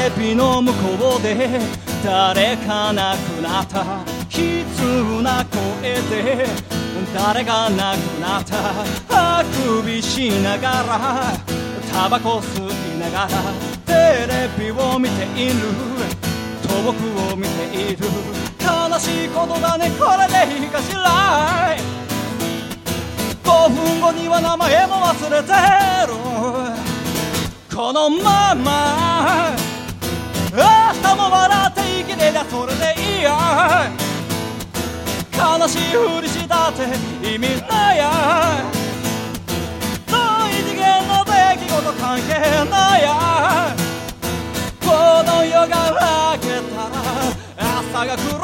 テレビの向こうで誰か亡くなった。悲痛な声で誰が亡くなったあくびしながらタバコ吸いながらテレビを見ている遠くを見ている。悲しいことだねこれでいいかしら。5分後には名前も忘れてる。このまま。しいふりしたって意味ないや遠い次元の出来事関係ないやこの夜が明けたら。朝が来る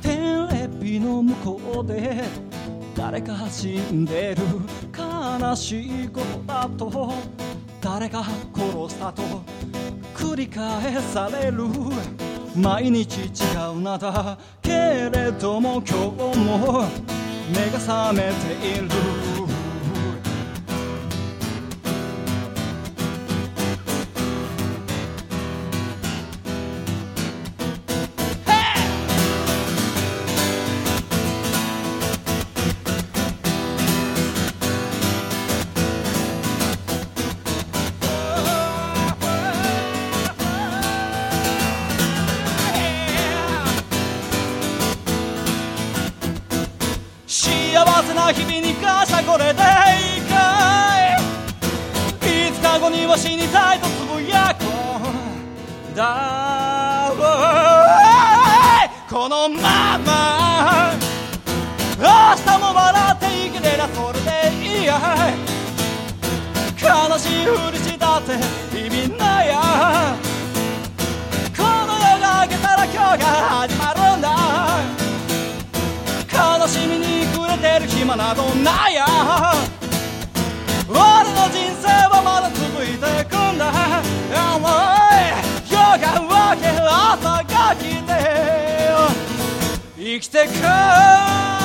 テレビの向こうで誰か死んでる。悲しいことだと。誰が殺したと繰り返される。毎日違うなだ。けれども今日も目が覚めている。せな日々に感謝これでいいかいいつか後には死にたいとつぶやこう。だこのまま。明日も笑って生きてりゃそれでいいや。悲しいふりしたって。暇などないや。俺の人生はまだ続いてくんだ。夜が明け朝が来て生きてく。